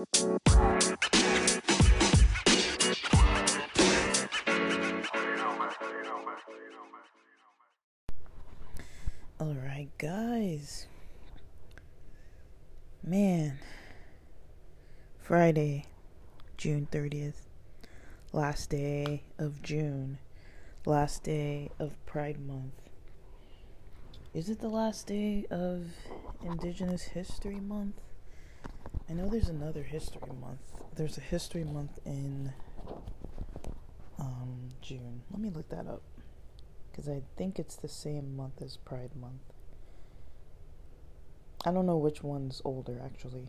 All right, guys. Man, Friday, June 30th, last day of June, last day of Pride Month. Is it the last day of Indigenous History Month? I know there's another history month. There's a history month in um, June. Let me look that up because I think it's the same month as Pride Month. I don't know which one's older actually.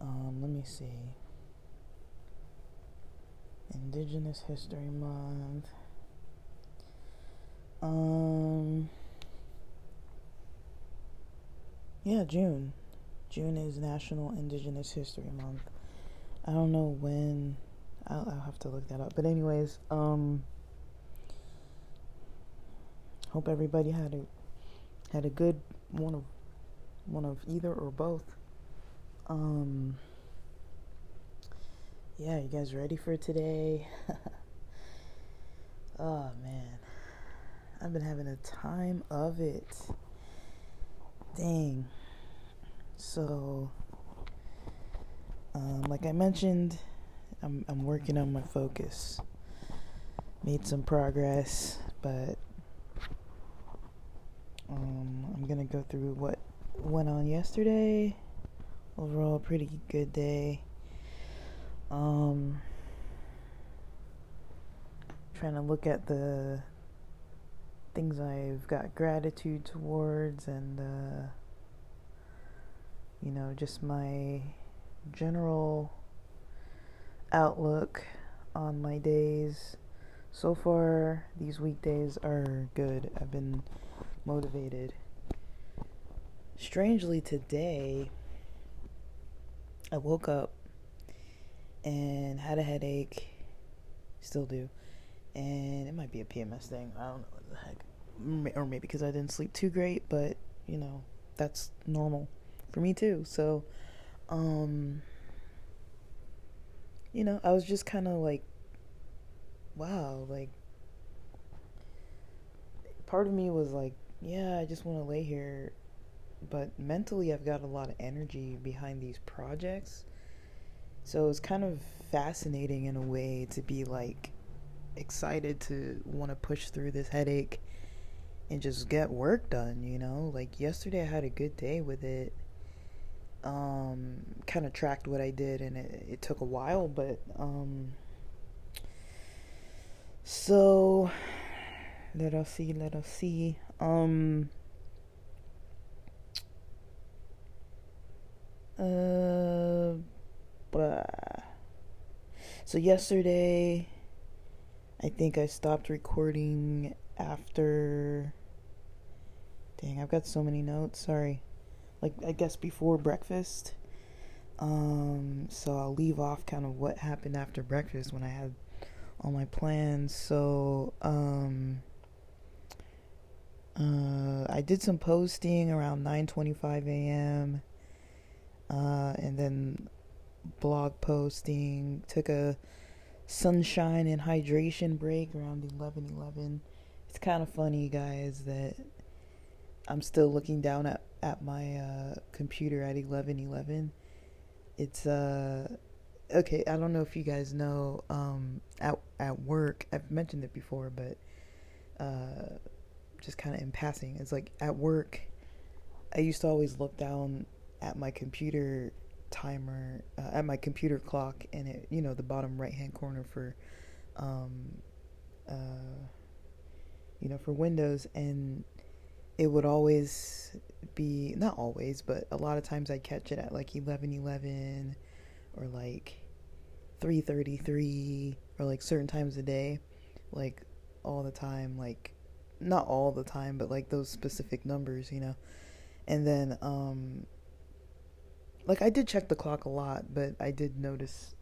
Um, let me see. Indigenous History Month. Um. Yeah, June. June is National Indigenous History Month. I don't know when. I'll, I'll have to look that up. But anyways, um. Hope everybody had a had a good one of one of either or both. Um Yeah, you guys ready for today? oh man. I've been having a time of it. Dang. So um, like I mentioned, I'm I'm working on my focus. Made some progress, but um, I'm gonna go through what went on yesterday. Overall, pretty good day. Um, trying to look at the things I've got gratitude towards, and uh, you know, just my general outlook on my days. So far, these weekdays are good. I've been motivated. Strangely, today I woke up and had a headache, still do, and it might be a PMS thing. I don't know what the heck, or maybe because I didn't sleep too great, but you know that's normal for me too. So, um, you know, I was just kind of like, wow, like part of me was like yeah, I just want to lay here. But mentally, I've got a lot of energy behind these projects. So it's kind of fascinating in a way to be like excited to want to push through this headache and just get work done, you know? Like yesterday, I had a good day with it. Um, kind of tracked what I did, and it, it took a while, but um, so let us see, let us see. Um. Uh. Blah. So yesterday, I think I stopped recording after. Dang, I've got so many notes. Sorry. Like, I guess before breakfast. Um, so I'll leave off kind of what happened after breakfast when I had all my plans. So, um, uh, I did some posting around 9:25 a.m. Uh, and then blog posting. Took a sunshine and hydration break around 11:11. It's kind of funny, guys, that I'm still looking down at at my uh, computer at 11:11. It's uh okay. I don't know if you guys know. Um, at at work, I've mentioned it before, but uh just kind of in passing. It's like at work, I used to always look down at my computer timer, uh, at my computer clock, and it, you know, the bottom right hand corner for, um, uh, you know, for Windows, and it would always be not always, but a lot of times I'd catch it at like eleven eleven, or like three thirty three, or like certain times a day, like all the time, like not all the time, but like those specific numbers, you know. And then um like I did check the clock a lot, but I did notice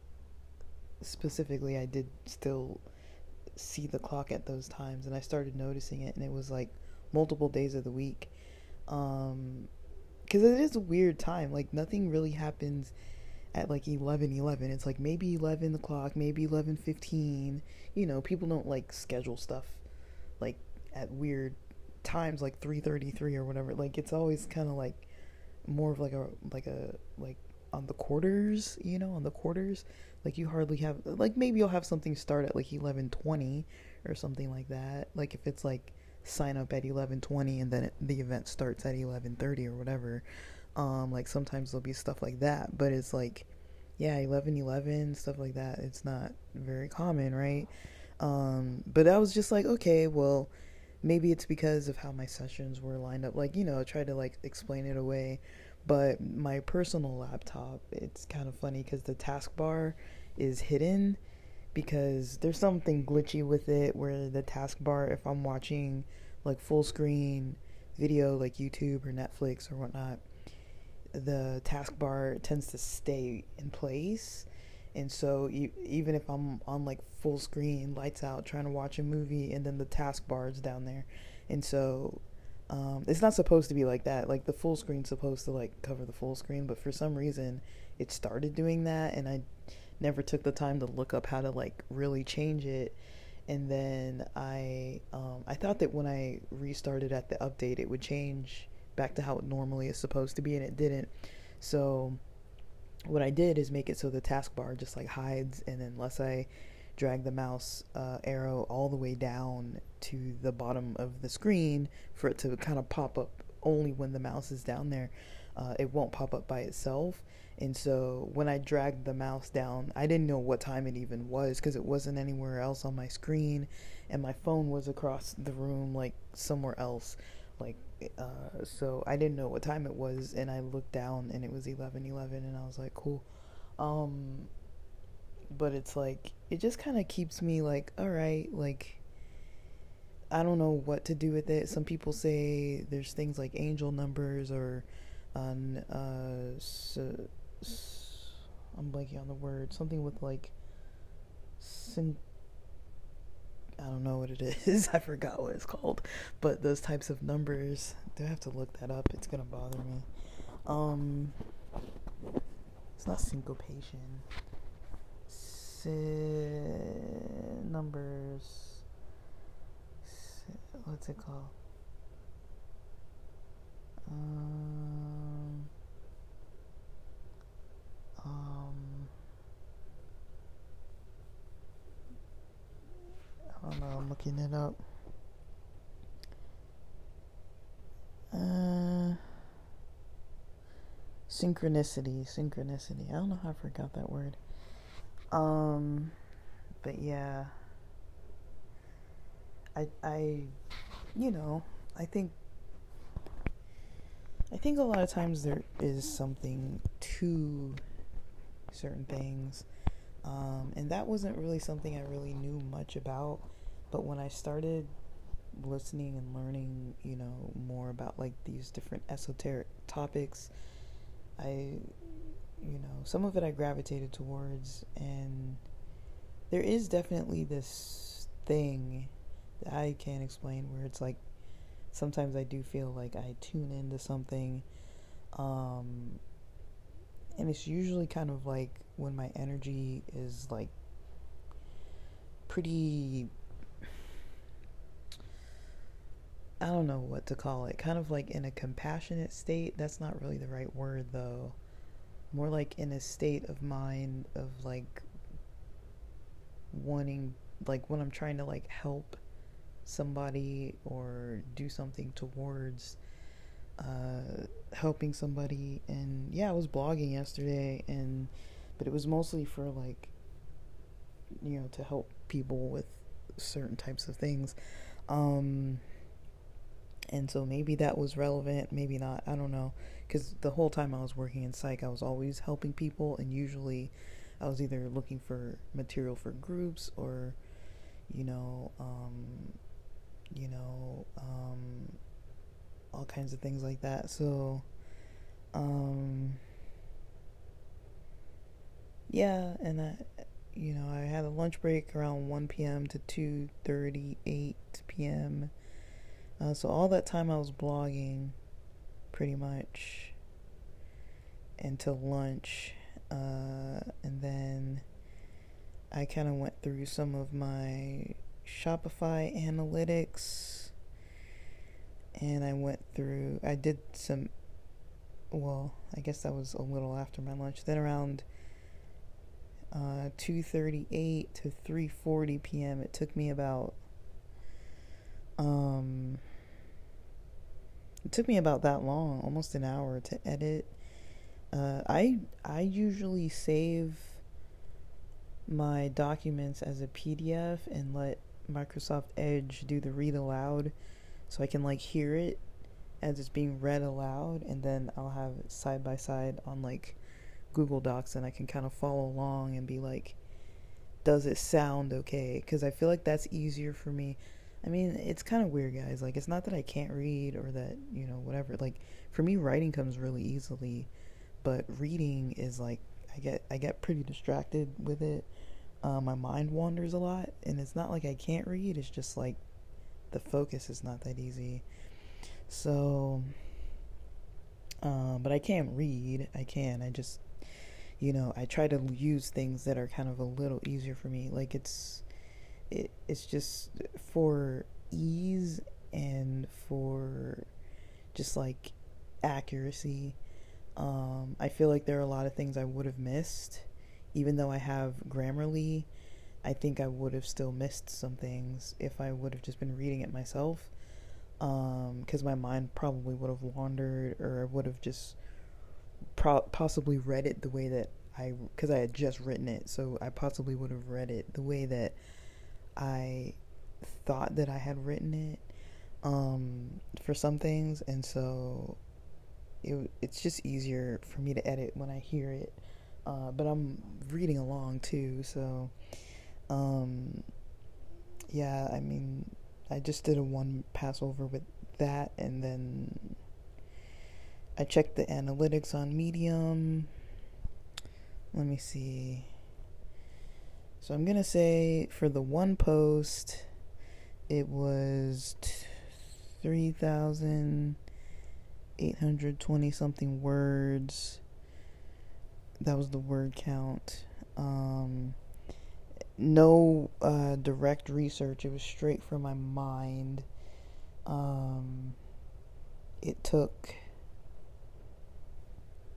specifically I did still see the clock at those times and I started noticing it and it was like multiple days of the week. Um cuz it is a weird time. Like nothing really happens at like 11 11 it's like maybe 11 o'clock maybe 11 15 you know people don't like schedule stuff like at weird times like 333 or whatever like it's always kind of like more of like a like a like on the quarters you know on the quarters like you hardly have like maybe you'll have something start at like 1120 or something like that like if it's like sign up at 11:20 and then it, the event starts at 11:30 or whatever. Um, like sometimes there'll be stuff like that, but it's like, yeah, 11:11 stuff like that. It's not very common, right? Um, but I was just like, okay, well, maybe it's because of how my sessions were lined up. Like, you know, I tried to like explain it away, but my personal laptop, it's kind of funny because the taskbar is hidden because there's something glitchy with it where the taskbar, if I'm watching like full screen video like YouTube or Netflix or whatnot, the taskbar tends to stay in place. And so even if I'm on like full screen, lights out, trying to watch a movie, and then the taskbar is down there, and so um, it's not supposed to be like that. Like the full screen's supposed to like cover the full screen, but for some reason it started doing that, and I never took the time to look up how to like really change it. And then I um, I thought that when I restarted at the update it would change back to how it normally is supposed to be and it didn't. So what I did is make it so the taskbar just like hides and unless I drag the mouse uh, arrow all the way down to the bottom of the screen for it to kind of pop up only when the mouse is down there uh, it won't pop up by itself and so when I dragged the mouse down, I didn't know what time it even was because it wasn't anywhere else on my screen, and my phone was across the room, like somewhere else. Like, uh, so I didn't know what time it was, and I looked down and it was 11 11, and I was like, cool. Um, but it's like, it just kind of keeps me like, all right, like, I don't know what to do with it. Some people say there's things like angel numbers or on uh, so, I'm blanking on the word. Something with like syn- I don't know what it is. I forgot what it's called. But those types of numbers, do I have to look that up? It's gonna bother me. Um, it's not syncopation. Sy- numbers. What's it called? Um. Um, I don't know. I'm looking it up. Uh, synchronicity, synchronicity. I don't know how I forgot that word. Um, but yeah, I, I, you know, I think I think a lot of times there is something to certain things. Um, and that wasn't really something I really knew much about. But when I started listening and learning, you know, more about like these different esoteric topics, I, you know, some of it I gravitated towards. And there is definitely this thing that I can't explain where it's like sometimes I do feel like I tune into something. Um, and it's usually kind of like when my energy is like pretty I don't know what to call it. Kind of like in a compassionate state. That's not really the right word though. More like in a state of mind of like wanting like when I'm trying to like help somebody or do something towards uh, helping somebody. And yeah, I was blogging yesterday, and but it was mostly for like you know to help people with certain types of things. Um, and so maybe that was relevant, maybe not. I don't know. Because the whole time I was working in psych, I was always helping people, and usually I was either looking for material for groups or, you know, um, you know, um, all kinds of things like that. So, um, yeah, and I, you know, I had a lunch break around 1 p.m. to 2:38 p.m. Uh, so all that time I was blogging, pretty much, until lunch, uh, and then I kind of went through some of my Shopify analytics, and I went through. I did some. Well, I guess that was a little after my lunch. Then around uh, 2:38 to 3:40 p.m. It took me about um it took me about that long, almost an hour to edit. Uh, I I usually save my documents as a PDF and let Microsoft Edge do the read aloud so I can like hear it as it's being read aloud and then I'll have it side by side on like Google Docs and I can kind of follow along and be like does it sound okay cuz I feel like that's easier for me I mean, it's kind of weird, guys. Like, it's not that I can't read or that, you know, whatever. Like, for me, writing comes really easily, but reading is like, I get, I get pretty distracted with it. Uh, my mind wanders a lot, and it's not like I can't read. It's just like, the focus is not that easy. So, uh, but I can't read. I can. I just, you know, I try to use things that are kind of a little easier for me. Like, it's it, it's just for ease and for just like accuracy. Um, I feel like there are a lot of things I would have missed, even though I have Grammarly. I think I would have still missed some things if I would have just been reading it myself. Because um, my mind probably would have wandered, or I would have just pro- possibly read it the way that I, because I had just written it, so I possibly would have read it the way that I thought that I had written it um, for some things, and so it, it's just easier for me to edit when I hear it. Uh, but I'm reading along too, so um, yeah. I mean, I just did a one pass over with that, and then I checked the analytics on Medium. Let me see. So I'm going to say for the one post, it was 3,820 something words. That was the word count. Um, no uh, direct research, it was straight from my mind. Um, it took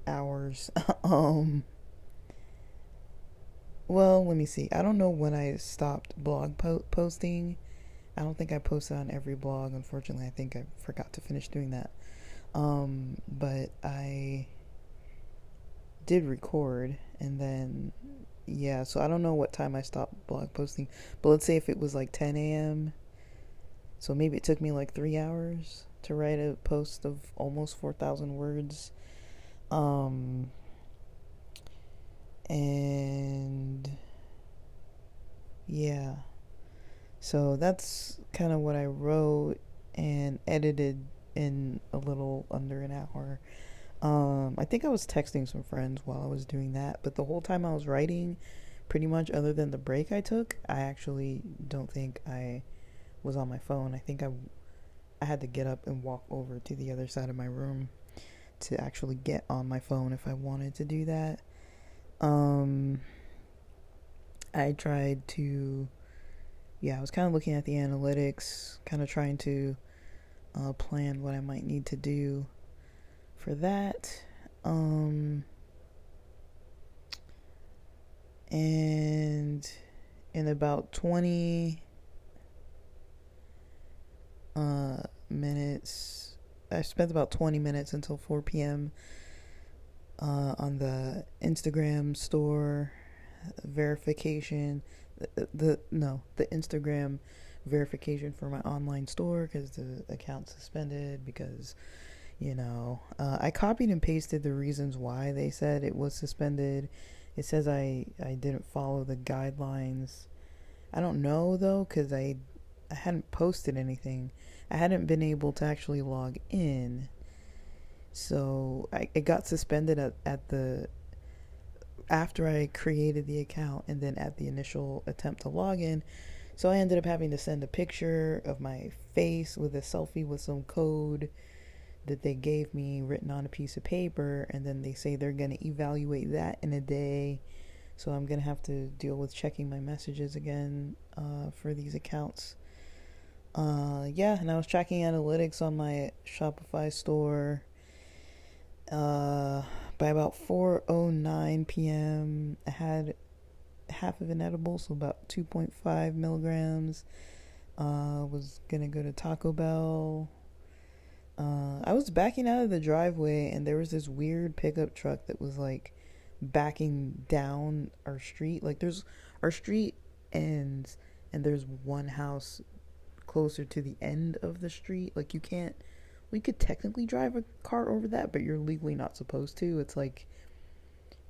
hours. um, well, let me see. I don't know when I stopped blog po- posting. I don't think I posted on every blog. Unfortunately, I think I forgot to finish doing that. Um, but I did record and then yeah, so I don't know what time I stopped blog posting, but let's say if it was like 10 a.m. So maybe it took me like three hours to write a post of almost 4,000 words. Um, and yeah so that's kind of what i wrote and edited in a little under an hour um, i think i was texting some friends while i was doing that but the whole time i was writing pretty much other than the break i took i actually don't think i was on my phone. I think i i had to get up and walk over to the other side of my room to actually get on my phone if i wanted to do that. Um, I tried to, yeah, I was kind of looking at the analytics, kind of trying to uh, plan what I might need to do for that. Um, and in about 20 uh, minutes, I spent about 20 minutes until 4 p.m uh, on the Instagram store verification. The, the no, the Instagram verification for my online store because the account suspended because you know uh, I copied and pasted the reasons why they said it was suspended. It says I I didn't follow the guidelines. I don't know though because I I hadn't posted anything. I hadn't been able to actually log in so I, it got suspended at, at the after I created the account and then at the initial attempt to log in. So I ended up having to send a picture of my face with a selfie with some code that they gave me written on a piece of paper, and then they say they're going to evaluate that in a day. So I'm going to have to deal with checking my messages again uh, for these accounts. Uh, yeah, and I was tracking analytics on my Shopify store. Uh, by about 4:09 p.m., I had half of an edible, so about 2.5 milligrams. Uh, was gonna go to Taco Bell. Uh, I was backing out of the driveway, and there was this weird pickup truck that was like backing down our street. Like there's our street ends, and there's one house closer to the end of the street. Like you can't. We could technically drive a car over that, but you're legally not supposed to. It's like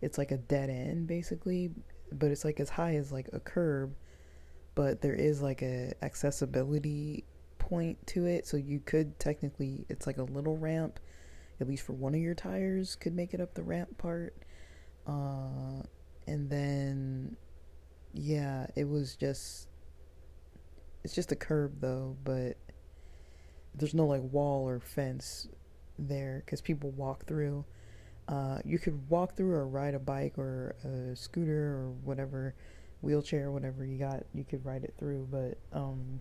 it's like a dead end basically, but it's like as high as like a curb, but there is like a accessibility point to it, so you could technically it's like a little ramp, at least for one of your tires could make it up the ramp part. Uh, and then yeah, it was just it's just a curb though, but there's no like wall or fence there because people walk through. Uh, you could walk through or ride a bike or a scooter or whatever wheelchair, whatever you got, you could ride it through. But um,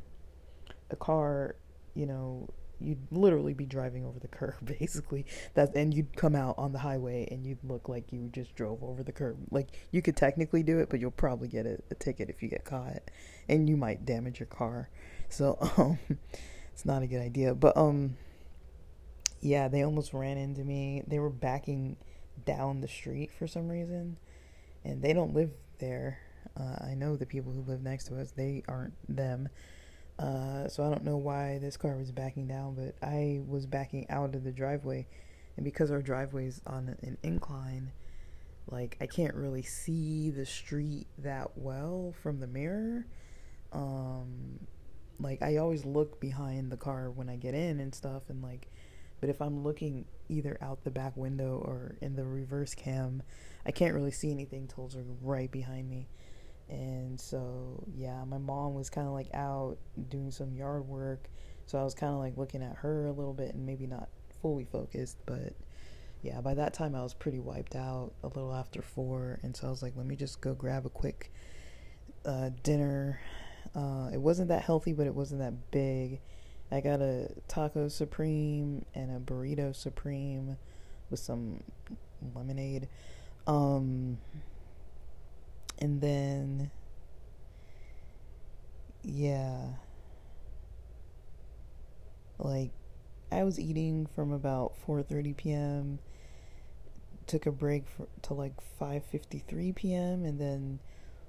a car, you know, you'd literally be driving over the curb basically. That and you'd come out on the highway and you'd look like you just drove over the curb. Like you could technically do it, but you'll probably get a, a ticket if you get caught, and you might damage your car. So um, it's not a good idea. But um yeah, they almost ran into me. They were backing down the street for some reason, and they don't live there. Uh, I know the people who live next to us, they aren't them. Uh, so I don't know why this car was backing down, but I was backing out of the driveway, and because our driveway's on an incline, like I can't really see the street that well from the mirror. Um, like I always look behind the car when I get in and stuff, and like but if I'm looking either out the back window or in the reverse cam, I can't really see anything till it's right behind me. And so, yeah, my mom was kind of like out doing some yard work. So I was kind of like looking at her a little bit and maybe not fully focused. But yeah, by that time I was pretty wiped out a little after four. And so I was like, let me just go grab a quick uh, dinner. Uh, it wasn't that healthy, but it wasn't that big I got a taco supreme and a burrito supreme with some lemonade. Um and then yeah. Like I was eating from about 4:30 p.m. took a break for, to like 5:53 p.m. and then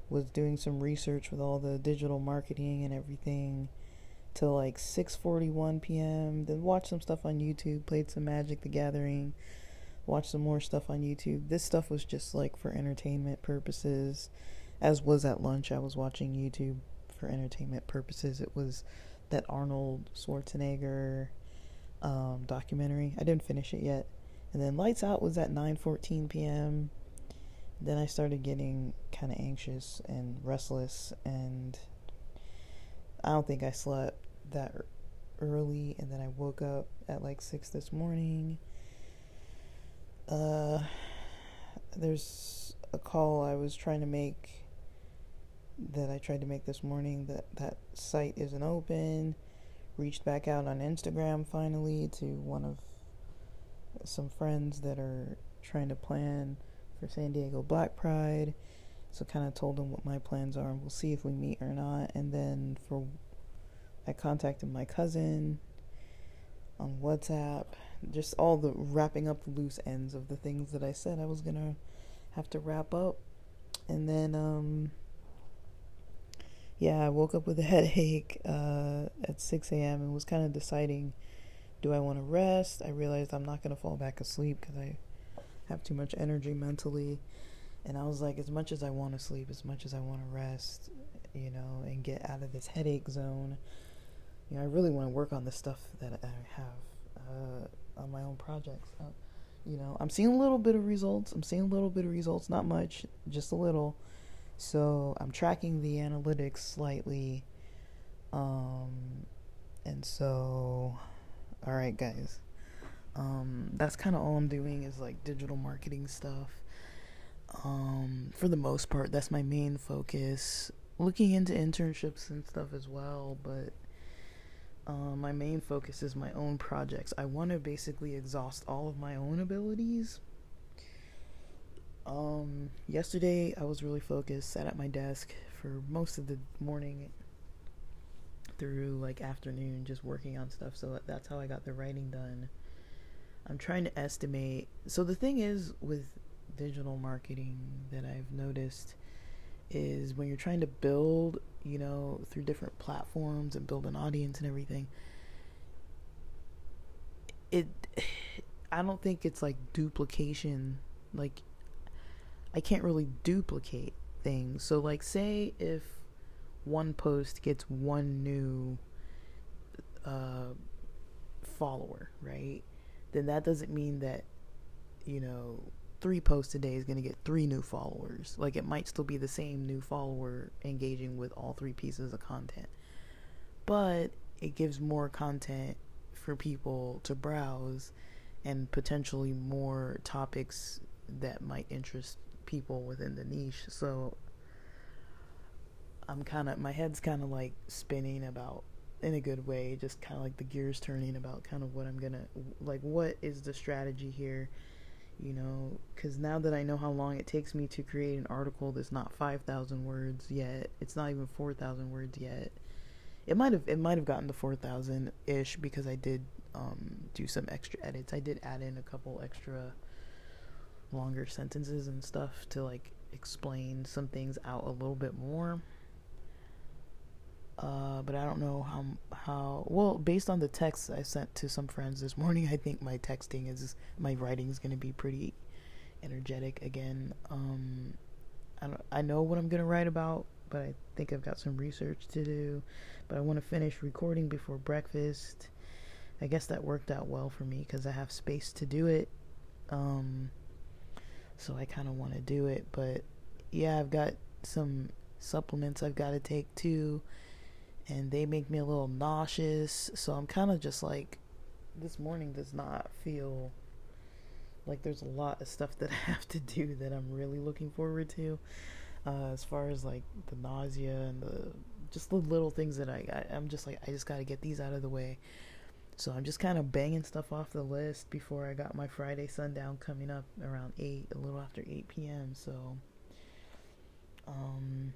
was doing some research with all the digital marketing and everything till like 6:41 p.m. Then watched some stuff on YouTube, played some Magic the Gathering, watched some more stuff on YouTube. This stuff was just like for entertainment purposes. As was at lunch, I was watching YouTube for entertainment purposes. It was that Arnold Schwarzenegger um, documentary. I didn't finish it yet. And then Lights Out was at 9:14 p.m. Then I started getting kind of anxious and restless and I don't think I slept that early and then I woke up at like 6 this morning. Uh there's a call I was trying to make that I tried to make this morning that that site isn't open. Reached back out on Instagram finally to one of some friends that are trying to plan for San Diego Black Pride. So kind of told them what my plans are and we'll see if we meet or not. And then for I contacted my cousin on WhatsApp. Just all the wrapping up loose ends of the things that I said I was gonna have to wrap up. And then, um, yeah, I woke up with a headache uh, at 6 a.m. and was kind of deciding do I want to rest? I realized I'm not going to fall back asleep because I have too much energy mentally. And I was like, as much as I want to sleep, as much as I want to rest, you know, and get out of this headache zone, you know, I really want to work on the stuff that I have uh, on my own projects. Uh, you know, I'm seeing a little bit of results. I'm seeing a little bit of results, not much, just a little. So I'm tracking the analytics slightly. Um, and so, all right, guys. Um, that's kind of all I'm doing is like digital marketing stuff. Um, for the most part, that's my main focus. Looking into internships and stuff as well, but uh, my main focus is my own projects. I want to basically exhaust all of my own abilities. Um, yesterday I was really focused, sat at my desk for most of the morning through like afternoon, just working on stuff. So that's how I got the writing done. I'm trying to estimate. So the thing is with digital marketing that I've noticed is when you're trying to build, you know, through different platforms and build an audience and everything, it I don't think it's like duplication. Like I can't really duplicate things. So like say if one post gets one new uh follower, right? Then that doesn't mean that you know three posts a day is going to get three new followers. Like it might still be the same new follower engaging with all three pieces of content. But it gives more content for people to browse and potentially more topics that might interest people within the niche. So I'm kind of my head's kind of like spinning about in a good way, just kind of like the gears turning about kind of what I'm going to like what is the strategy here you know because now that i know how long it takes me to create an article that's not 5000 words yet it's not even 4000 words yet it might have it might have gotten to 4000 ish because i did um, do some extra edits. I did add in a couple extra longer sentences and stuff to like explain some things out a little bit more uh, but I don't know how how well based on the text I sent to some friends this morning. I think my texting is my writing is going to be pretty energetic again. Um, I don't, I know what I'm going to write about, but I think I've got some research to do. But I want to finish recording before breakfast. I guess that worked out well for me because I have space to do it. Um, so I kind of want to do it, but yeah, I've got some supplements I've got to take too and they make me a little nauseous. So I'm kind of just like, this morning does not feel like there's a lot of stuff that I have to do that I'm really looking forward to. Uh, as far as like the nausea and the just the little things that I, I I'm just like I just got to get these out of the way. So I'm just kind of banging stuff off the list before I got my Friday sundown coming up around 8, a little after 8 p.m. So um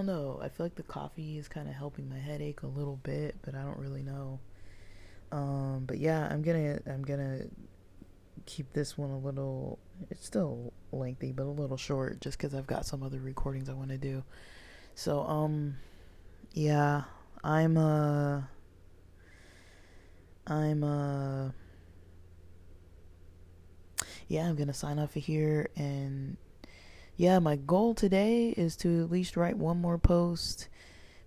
don't know. I feel like the coffee is kind of helping my headache a little bit, but I don't really know. Um, but yeah, I'm gonna I'm gonna keep this one a little. It's still lengthy, but a little short, just because I've got some other recordings I want to do. So um, yeah, I'm uh, I'm uh, yeah, I'm gonna sign off of here and yeah, my goal today is to at least write one more post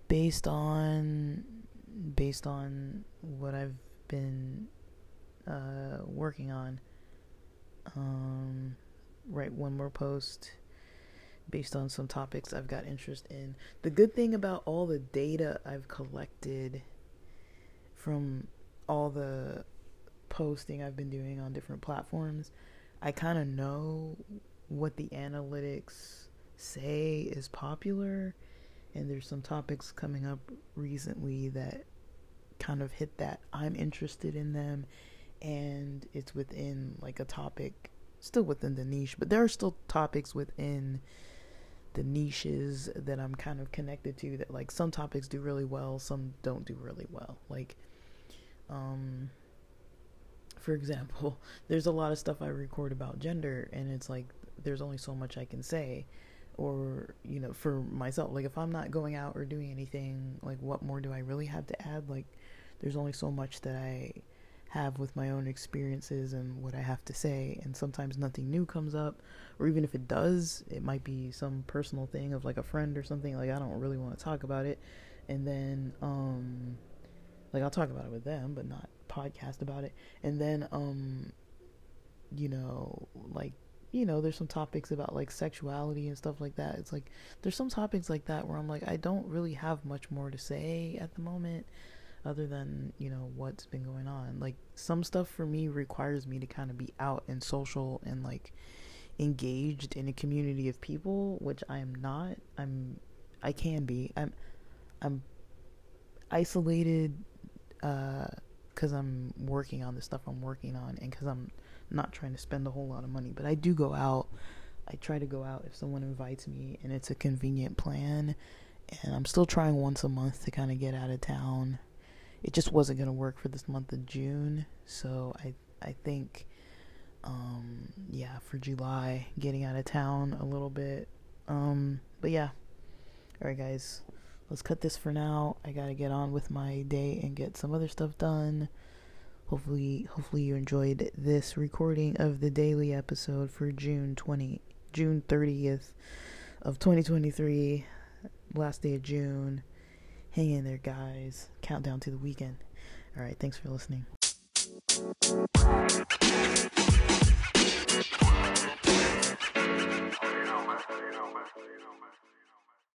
based on based on what I've been uh, working on. Um, write one more post based on some topics I've got interest in. The good thing about all the data I've collected from all the posting I've been doing on different platforms, I kind of know what the analytics say is popular. And there's some topics coming up recently that kind of hit that I'm interested in them. And it's within like a topic still within the niche but there are still topics within the niches that I'm kind of connected to that like some topics do really well some don't do really well. Like um for example there's a lot of stuff I record about gender and it's like there's only so much I can say or you know for myself. Like if I'm not going out or doing anything like what more do I really have to add? Like there's only so much that I have with my own experiences and what I have to say. And sometimes nothing new comes up or even if it does it might be some personal thing of like a friend or something like I don't really want to talk about it. And then um like I'll talk about it with them but not podcast about it. And then um you know like you know, there's some topics about like sexuality and stuff like that. It's like there's some topics like that where I'm like, I don't really have much more to say at the moment. other than you know what's been going on like some stuff for me requires me to kind of be out and social and like engaged in a community of people which i am not i'm i can be i'm i'm isolated uh because i'm working on the stuff i'm working on and because not trying to spend a whole lot of money but i do go out i try to go out if someone invites me and it's a convenient plan and i'm still trying once a month to kind of get out of town it just wasn't going to work for this month of June. So I I think um yeah, for July getting out of town a little bit. Um but yeah. All right guys. Let's cut this for now. I got to get on with my day and get some other stuff done. Hopefully hopefully you enjoyed this recording of the daily episode for June 20 June 30th of 2023, last day of June. Hang in there, guys. Countdown to the weekend. All right, thanks for listening. You know, man. You know, man.